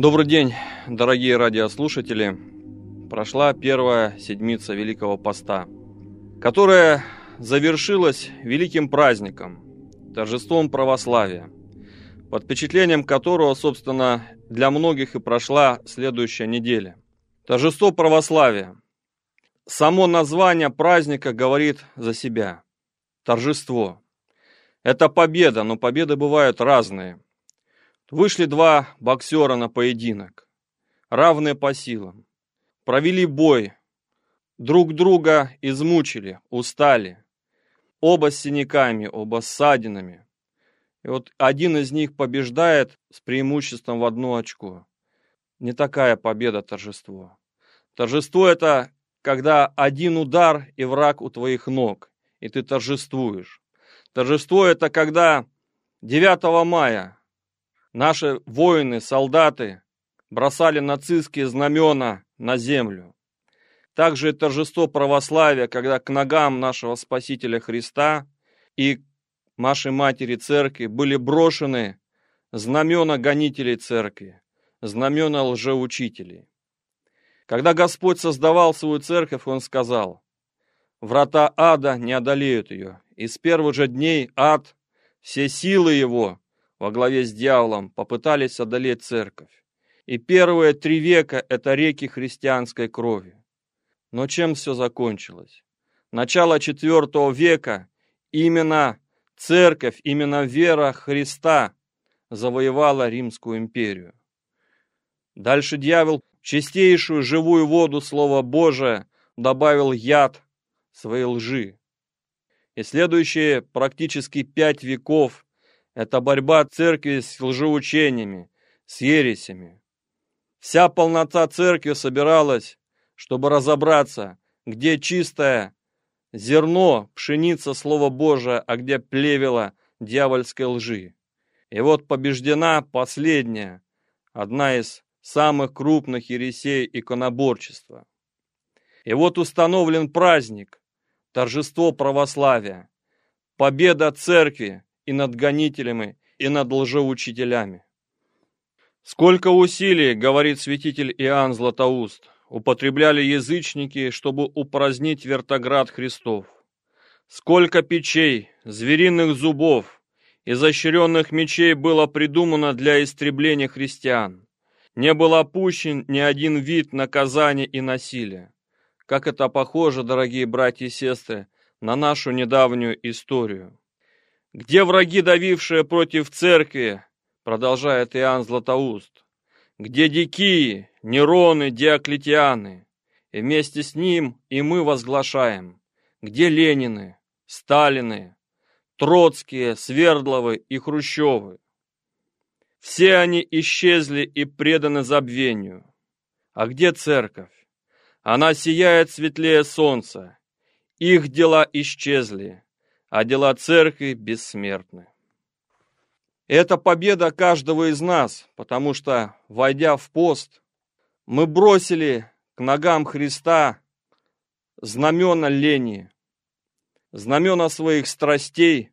Добрый день, дорогие радиослушатели. Прошла первая седмица Великого Поста, которая завершилась великим праздником, торжеством православия, под впечатлением которого, собственно, для многих и прошла следующая неделя. Торжество православия. Само название праздника говорит за себя. Торжество. Это победа, но победы бывают разные – Вышли два боксера на поединок, равные по силам. Провели бой, друг друга измучили, устали. Оба с синяками, оба с ссадинами. И вот один из них побеждает с преимуществом в одно очко. Не такая победа торжество. Торжество это когда один удар и враг у твоих ног, и ты торжествуешь. Торжество это когда 9 мая Наши воины, солдаты бросали нацистские знамена на землю. Также торжество православия, когда к ногам нашего Спасителя Христа и нашей Матери Церкви были брошены знамена гонителей Церкви, знамена лжеучителей. Когда Господь создавал свою Церковь, Он сказал, «Врата ада не одолеют ее, и с первых же дней ад, все силы его во главе с дьяволом попытались одолеть церковь. И первые три века – это реки христианской крови. Но чем все закончилось? Начало четвертого века именно церковь, именно вера Христа завоевала Римскую империю. Дальше дьявол чистейшую живую воду Слова Божия добавил яд своей лжи. И следующие практически пять веков это борьба церкви с лжеучениями, с ересями. Вся полнота церкви собиралась, чтобы разобраться, где чистое зерно, пшеница Слова Божия, а где плевела дьявольской лжи. И вот побеждена последняя, одна из самых крупных ересей иконоборчества. И вот установлен праздник, торжество православия, победа церкви и над гонителями, и над лжеучителями. Сколько усилий, говорит святитель Иоанн Златоуст, употребляли язычники, чтобы упразднить вертоград Христов. Сколько печей, звериных зубов, изощренных мечей было придумано для истребления христиан. Не был опущен ни один вид наказания и насилия. Как это похоже, дорогие братья и сестры, на нашу недавнюю историю. Где враги, давившие против церкви, продолжает Иоанн Златоуст, где дикие, Нероны, Диоклетианы, и вместе с ним и мы возглашаем, где Ленины, Сталины, Троцкие, Свердловы и Хрущевы. Все они исчезли и преданы забвению. А где церковь? Она сияет светлее солнца. Их дела исчезли, а дела церкви бессмертны. Это победа каждого из нас, потому что, войдя в пост, мы бросили к ногам Христа знамена лени, знамена своих страстей,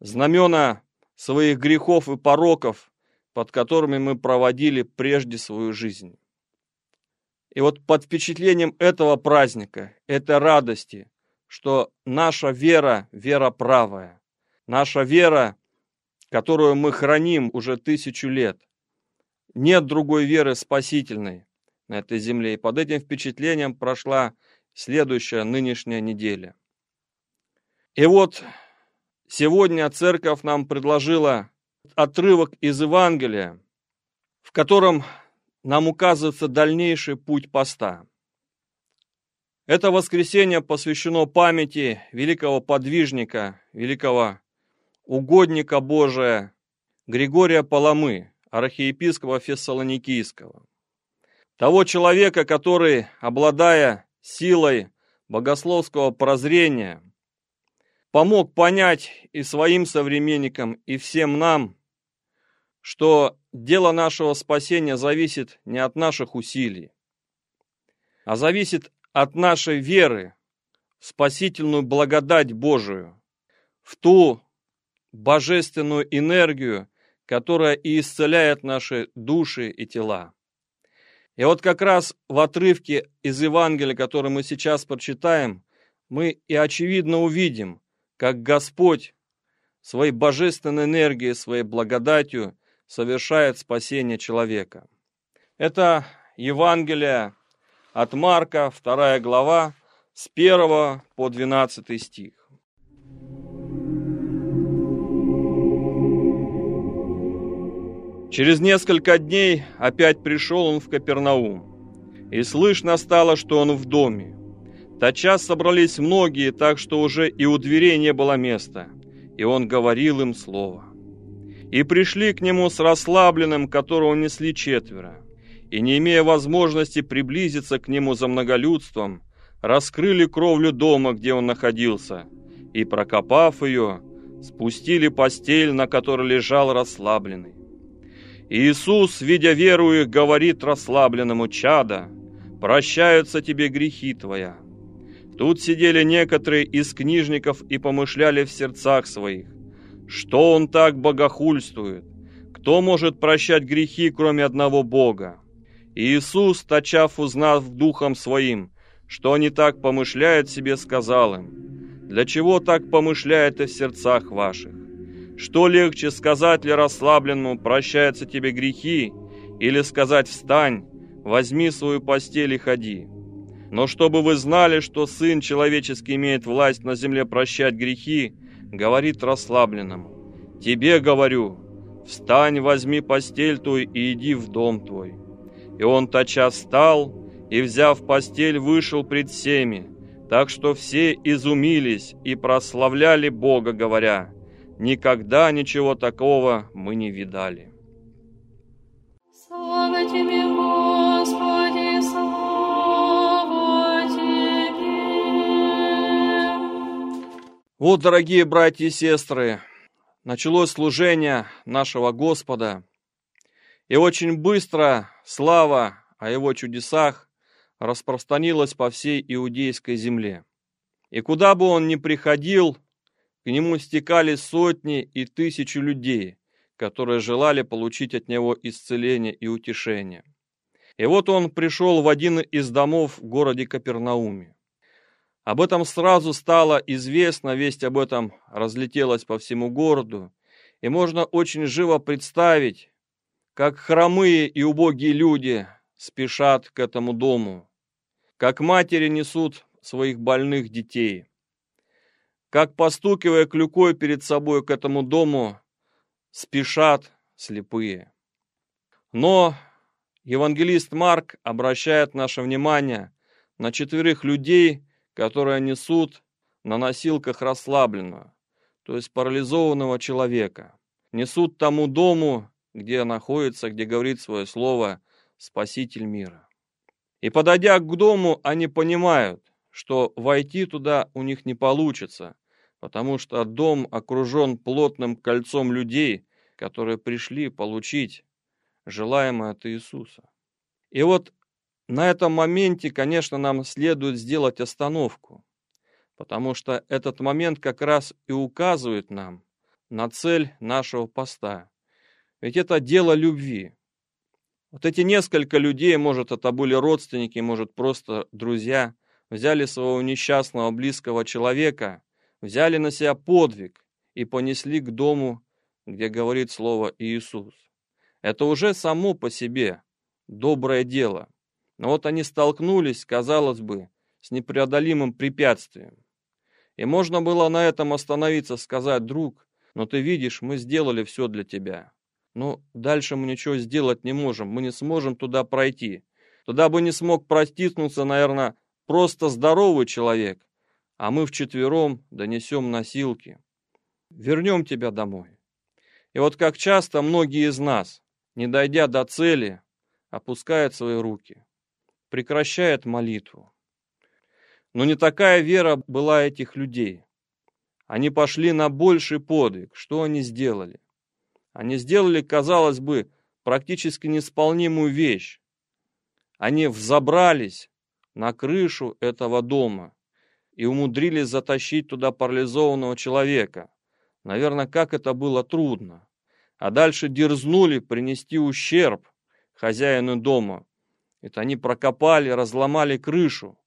знамена своих грехов и пороков, под которыми мы проводили прежде свою жизнь. И вот под впечатлением этого праздника, этой радости, что наша вера – вера правая. Наша вера, которую мы храним уже тысячу лет. Нет другой веры спасительной на этой земле. И под этим впечатлением прошла следующая нынешняя неделя. И вот сегодня церковь нам предложила отрывок из Евангелия, в котором нам указывается дальнейший путь поста. Это воскресенье посвящено памяти великого подвижника, великого угодника Божия Григория Паламы, архиепископа Фессалоникийского. Того человека, который, обладая силой богословского прозрения, помог понять и своим современникам, и всем нам, что дело нашего спасения зависит не от наших усилий, а зависит от нашей веры в спасительную благодать Божию, в ту божественную энергию, которая и исцеляет наши души и тела. И вот как раз в отрывке из Евангелия, который мы сейчас прочитаем, мы и очевидно увидим, как Господь своей божественной энергией, своей благодатью совершает спасение человека. Это Евангелие от Марка, 2 глава, с 1 по 12 стих. Через несколько дней опять пришел он в Капернаум, и слышно стало, что он в доме. Тотчас собрались многие, так что уже и у дверей не было места, и он говорил им слово. И пришли к нему с расслабленным, которого несли четверо, и, не имея возможности приблизиться к нему за многолюдством, раскрыли кровлю дома, где он находился, и, прокопав ее, спустили постель, на которой лежал расслабленный. Иисус, видя веру их, говорит расслабленному чада, «Прощаются тебе грехи твоя». Тут сидели некоторые из книжников и помышляли в сердцах своих, что он так богохульствует, кто может прощать грехи, кроме одного Бога? Иисус, тачав узнав духом своим, что они так помышляют себе, сказал им, «Для чего так помышляете в сердцах ваших? Что легче сказать ли расслабленному, прощаются тебе грехи, или сказать, встань, возьми свою постель и ходи?» Но чтобы вы знали, что Сын Человеческий имеет власть на земле прощать грехи, говорит расслабленному, «Тебе говорю, встань, возьми постель твою и иди в дом твой». И он тотчас встал и, взяв постель, вышел пред всеми, так что все изумились и прославляли Бога, говоря, «Никогда ничего такого мы не видали». Слава тебе, Вот, дорогие братья и сестры, началось служение нашего Господа, и очень быстро слава о его чудесах распространилась по всей иудейской земле. И куда бы он ни приходил, к нему стекали сотни и тысячи людей, которые желали получить от него исцеление и утешение. И вот он пришел в один из домов в городе Капернауме. Об этом сразу стало известно, весть об этом разлетелась по всему городу, и можно очень живо представить, как хромые и убогие люди спешат к этому дому, как матери несут своих больных детей, как, постукивая клюкой перед собой к этому дому, спешат слепые. Но евангелист Марк обращает наше внимание на четверых людей, которые несут на носилках расслабленного, то есть парализованного человека. Несут тому дому, где находится, где говорит свое слово Спаситель мира. И подойдя к дому, они понимают, что войти туда у них не получится, потому что дом окружен плотным кольцом людей, которые пришли получить желаемое от Иисуса. И вот на этом моменте, конечно, нам следует сделать остановку, потому что этот момент как раз и указывает нам на цель нашего поста. Ведь это дело любви. Вот эти несколько людей, может, это были родственники, может, просто друзья, взяли своего несчастного близкого человека, взяли на себя подвиг и понесли к дому, где говорит слово Иисус. Это уже само по себе доброе дело. Но вот они столкнулись, казалось бы, с непреодолимым препятствием. И можно было на этом остановиться, сказать, друг, но ты видишь, мы сделали все для тебя. Но дальше мы ничего сделать не можем, мы не сможем туда пройти. Туда бы не смог протиснуться, наверное, просто здоровый человек, а мы вчетвером донесем носилки. Вернем тебя домой. И вот как часто многие из нас, не дойдя до цели, опускают свои руки, прекращают молитву. Но не такая вера была этих людей. Они пошли на больший подвиг. Что они сделали? Они сделали, казалось бы, практически неисполнимую вещь. Они взобрались на крышу этого дома, и умудрились затащить туда парализованного человека. Наверное, как это было трудно. А дальше дерзнули принести ущерб хозяину дома. Это они прокопали, разломали крышу.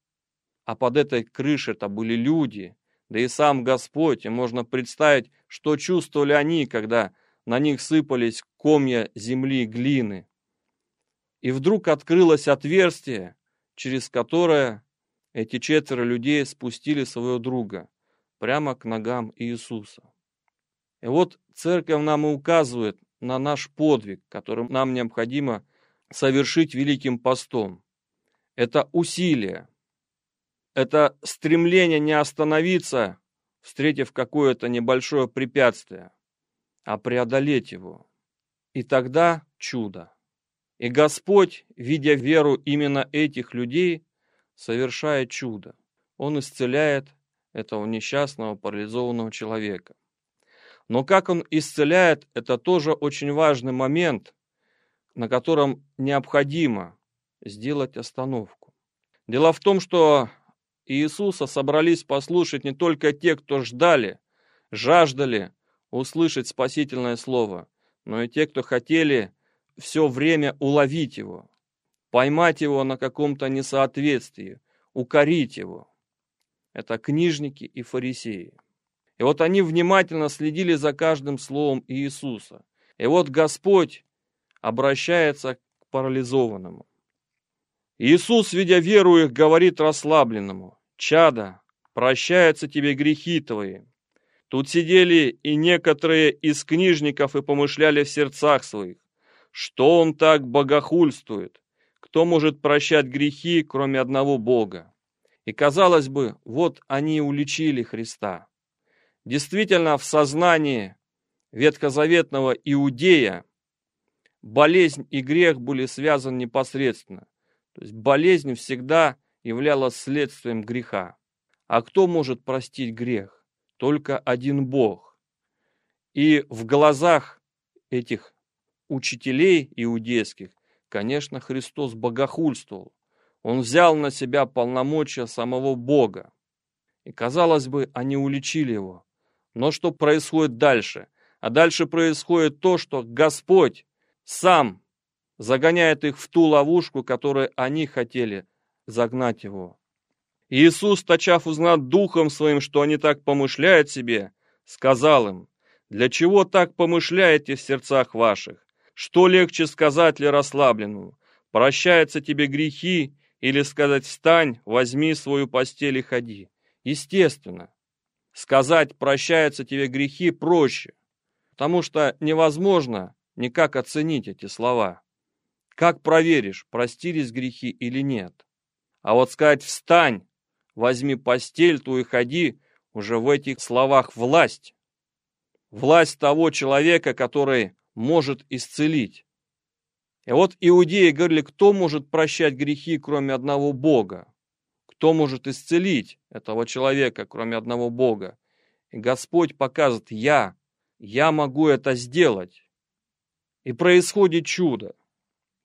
А под этой крышей это были люди, да и сам Господь, и можно представить, что чувствовали они, когда на них сыпались комья земли и глины. И вдруг открылось отверстие, через которое эти четверо людей спустили своего друга прямо к ногам Иисуса. И вот церковь нам и указывает на наш подвиг, который нам необходимо совершить великим постом. Это усилие, это стремление не остановиться, встретив какое-то небольшое препятствие, а преодолеть его. И тогда чудо. И Господь, видя веру именно этих людей, совершает чудо. Он исцеляет этого несчастного парализованного человека. Но как он исцеляет, это тоже очень важный момент, на котором необходимо сделать остановку. Дело в том, что Иисуса собрались послушать не только те, кто ждали, жаждали услышать спасительное слово, но и те, кто хотели все время уловить его, поймать его на каком-то несоответствии, укорить его. Это книжники и фарисеи. И вот они внимательно следили за каждым словом Иисуса. И вот Господь обращается к парализованному. Иисус, видя веру их, говорит расслабленному, «Чада, прощаются тебе грехи твои». Тут сидели и некоторые из книжников и помышляли в сердцах своих, что он так богохульствует? Кто может прощать грехи, кроме одного Бога? И казалось бы, вот они уличили Христа. Действительно, в сознании ветхозаветного иудея болезнь и грех были связаны непосредственно. То есть болезнь всегда являлась следствием греха. А кто может простить грех? Только один Бог. И в глазах этих учителей иудейских, конечно, Христос богохульствовал. Он взял на себя полномочия самого Бога. И, казалось бы, они уличили его. Но что происходит дальше? А дальше происходит то, что Господь сам загоняет их в ту ловушку, которую они хотели загнать его. Иисус, начав узнать духом своим, что они так помышляют себе, сказал им, «Для чего так помышляете в сердцах ваших? Что легче сказать ли расслабленному? Прощаются тебе грехи или сказать «встань, возьми свою постель и ходи»? Естественно. Сказать «прощаются тебе грехи» проще, потому что невозможно никак оценить эти слова. Как проверишь, простились грехи или нет? А вот сказать «встань, возьми постель твою и ходи» уже в этих словах власть. Власть того человека, который может исцелить. И вот иудеи говорили, кто может прощать грехи, кроме одного Бога? Кто может исцелить этого человека, кроме одного Бога? И Господь показывает, я, я могу это сделать. И происходит чудо.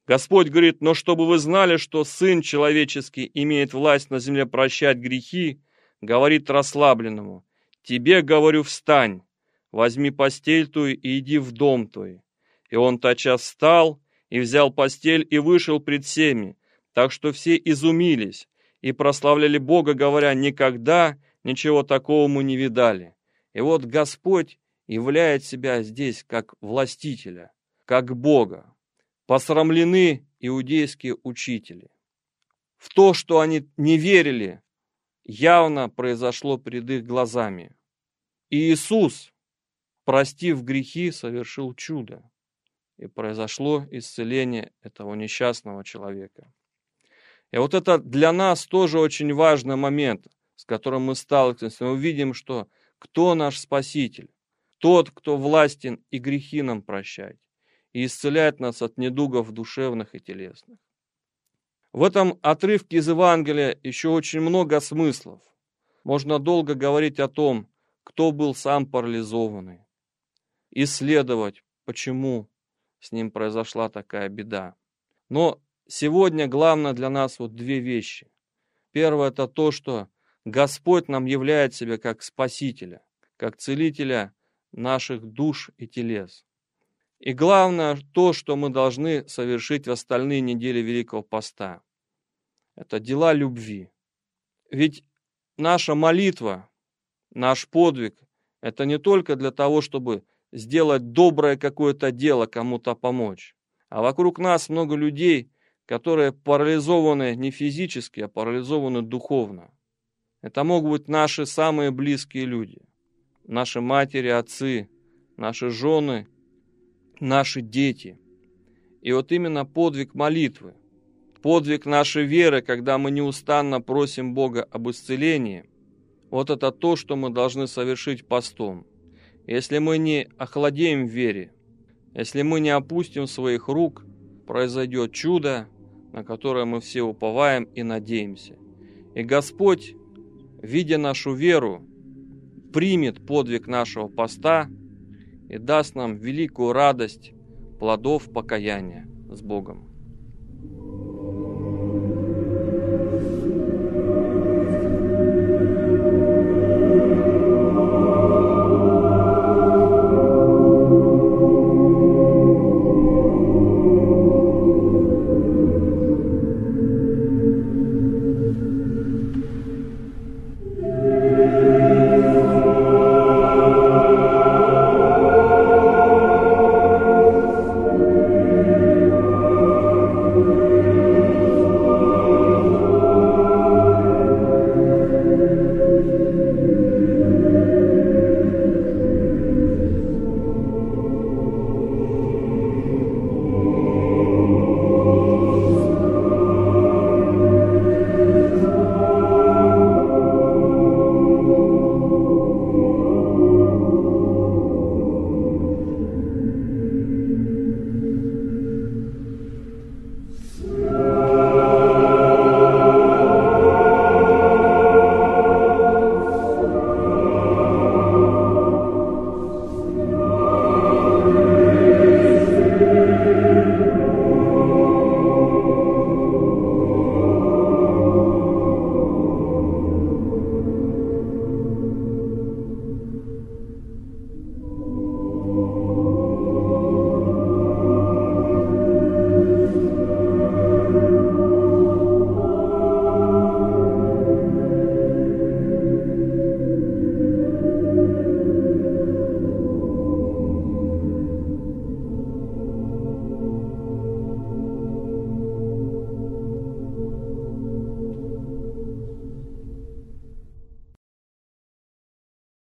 Господь говорит, но чтобы вы знали, что Сын Человеческий имеет власть на земле прощать грехи, говорит расслабленному, тебе, говорю, встань, возьми постель твою и иди в дом твой. И он тотчас встал и взял постель и вышел пред всеми, так что все изумились и прославляли Бога, говоря, никогда ничего такого мы не видали. И вот Господь являет себя здесь как властителя, как Бога. Посрамлены иудейские учители. В то, что они не верили, явно произошло перед их глазами. И Иисус, простив грехи, совершил чудо и произошло исцеление этого несчастного человека. И вот это для нас тоже очень важный момент, с которым мы сталкиваемся. Мы видим, что кто наш Спаситель? Тот, кто властен и грехи нам прощать, и исцеляет нас от недугов душевных и телесных. В этом отрывке из Евангелия еще очень много смыслов. Можно долго говорить о том, кто был сам парализованный, исследовать, почему с ним произошла такая беда. Но сегодня главное для нас вот две вещи. Первое это то, что Господь нам являет себя как Спасителя, как Целителя наших душ и телес. И главное то, что мы должны совершить в остальные недели Великого Поста. Это дела любви. Ведь наша молитва, наш подвиг, это не только для того, чтобы сделать доброе какое-то дело, кому-то помочь. А вокруг нас много людей, которые парализованы не физически, а парализованы духовно. Это могут быть наши самые близкие люди. Наши матери, отцы, наши жены, наши дети. И вот именно подвиг молитвы, подвиг нашей веры, когда мы неустанно просим Бога об исцелении, вот это то, что мы должны совершить постом. Если мы не охладеем в вере, если мы не опустим своих рук, произойдет чудо, на которое мы все уповаем и надеемся. И Господь, видя нашу веру, примет подвиг нашего поста и даст нам великую радость плодов покаяния с Богом.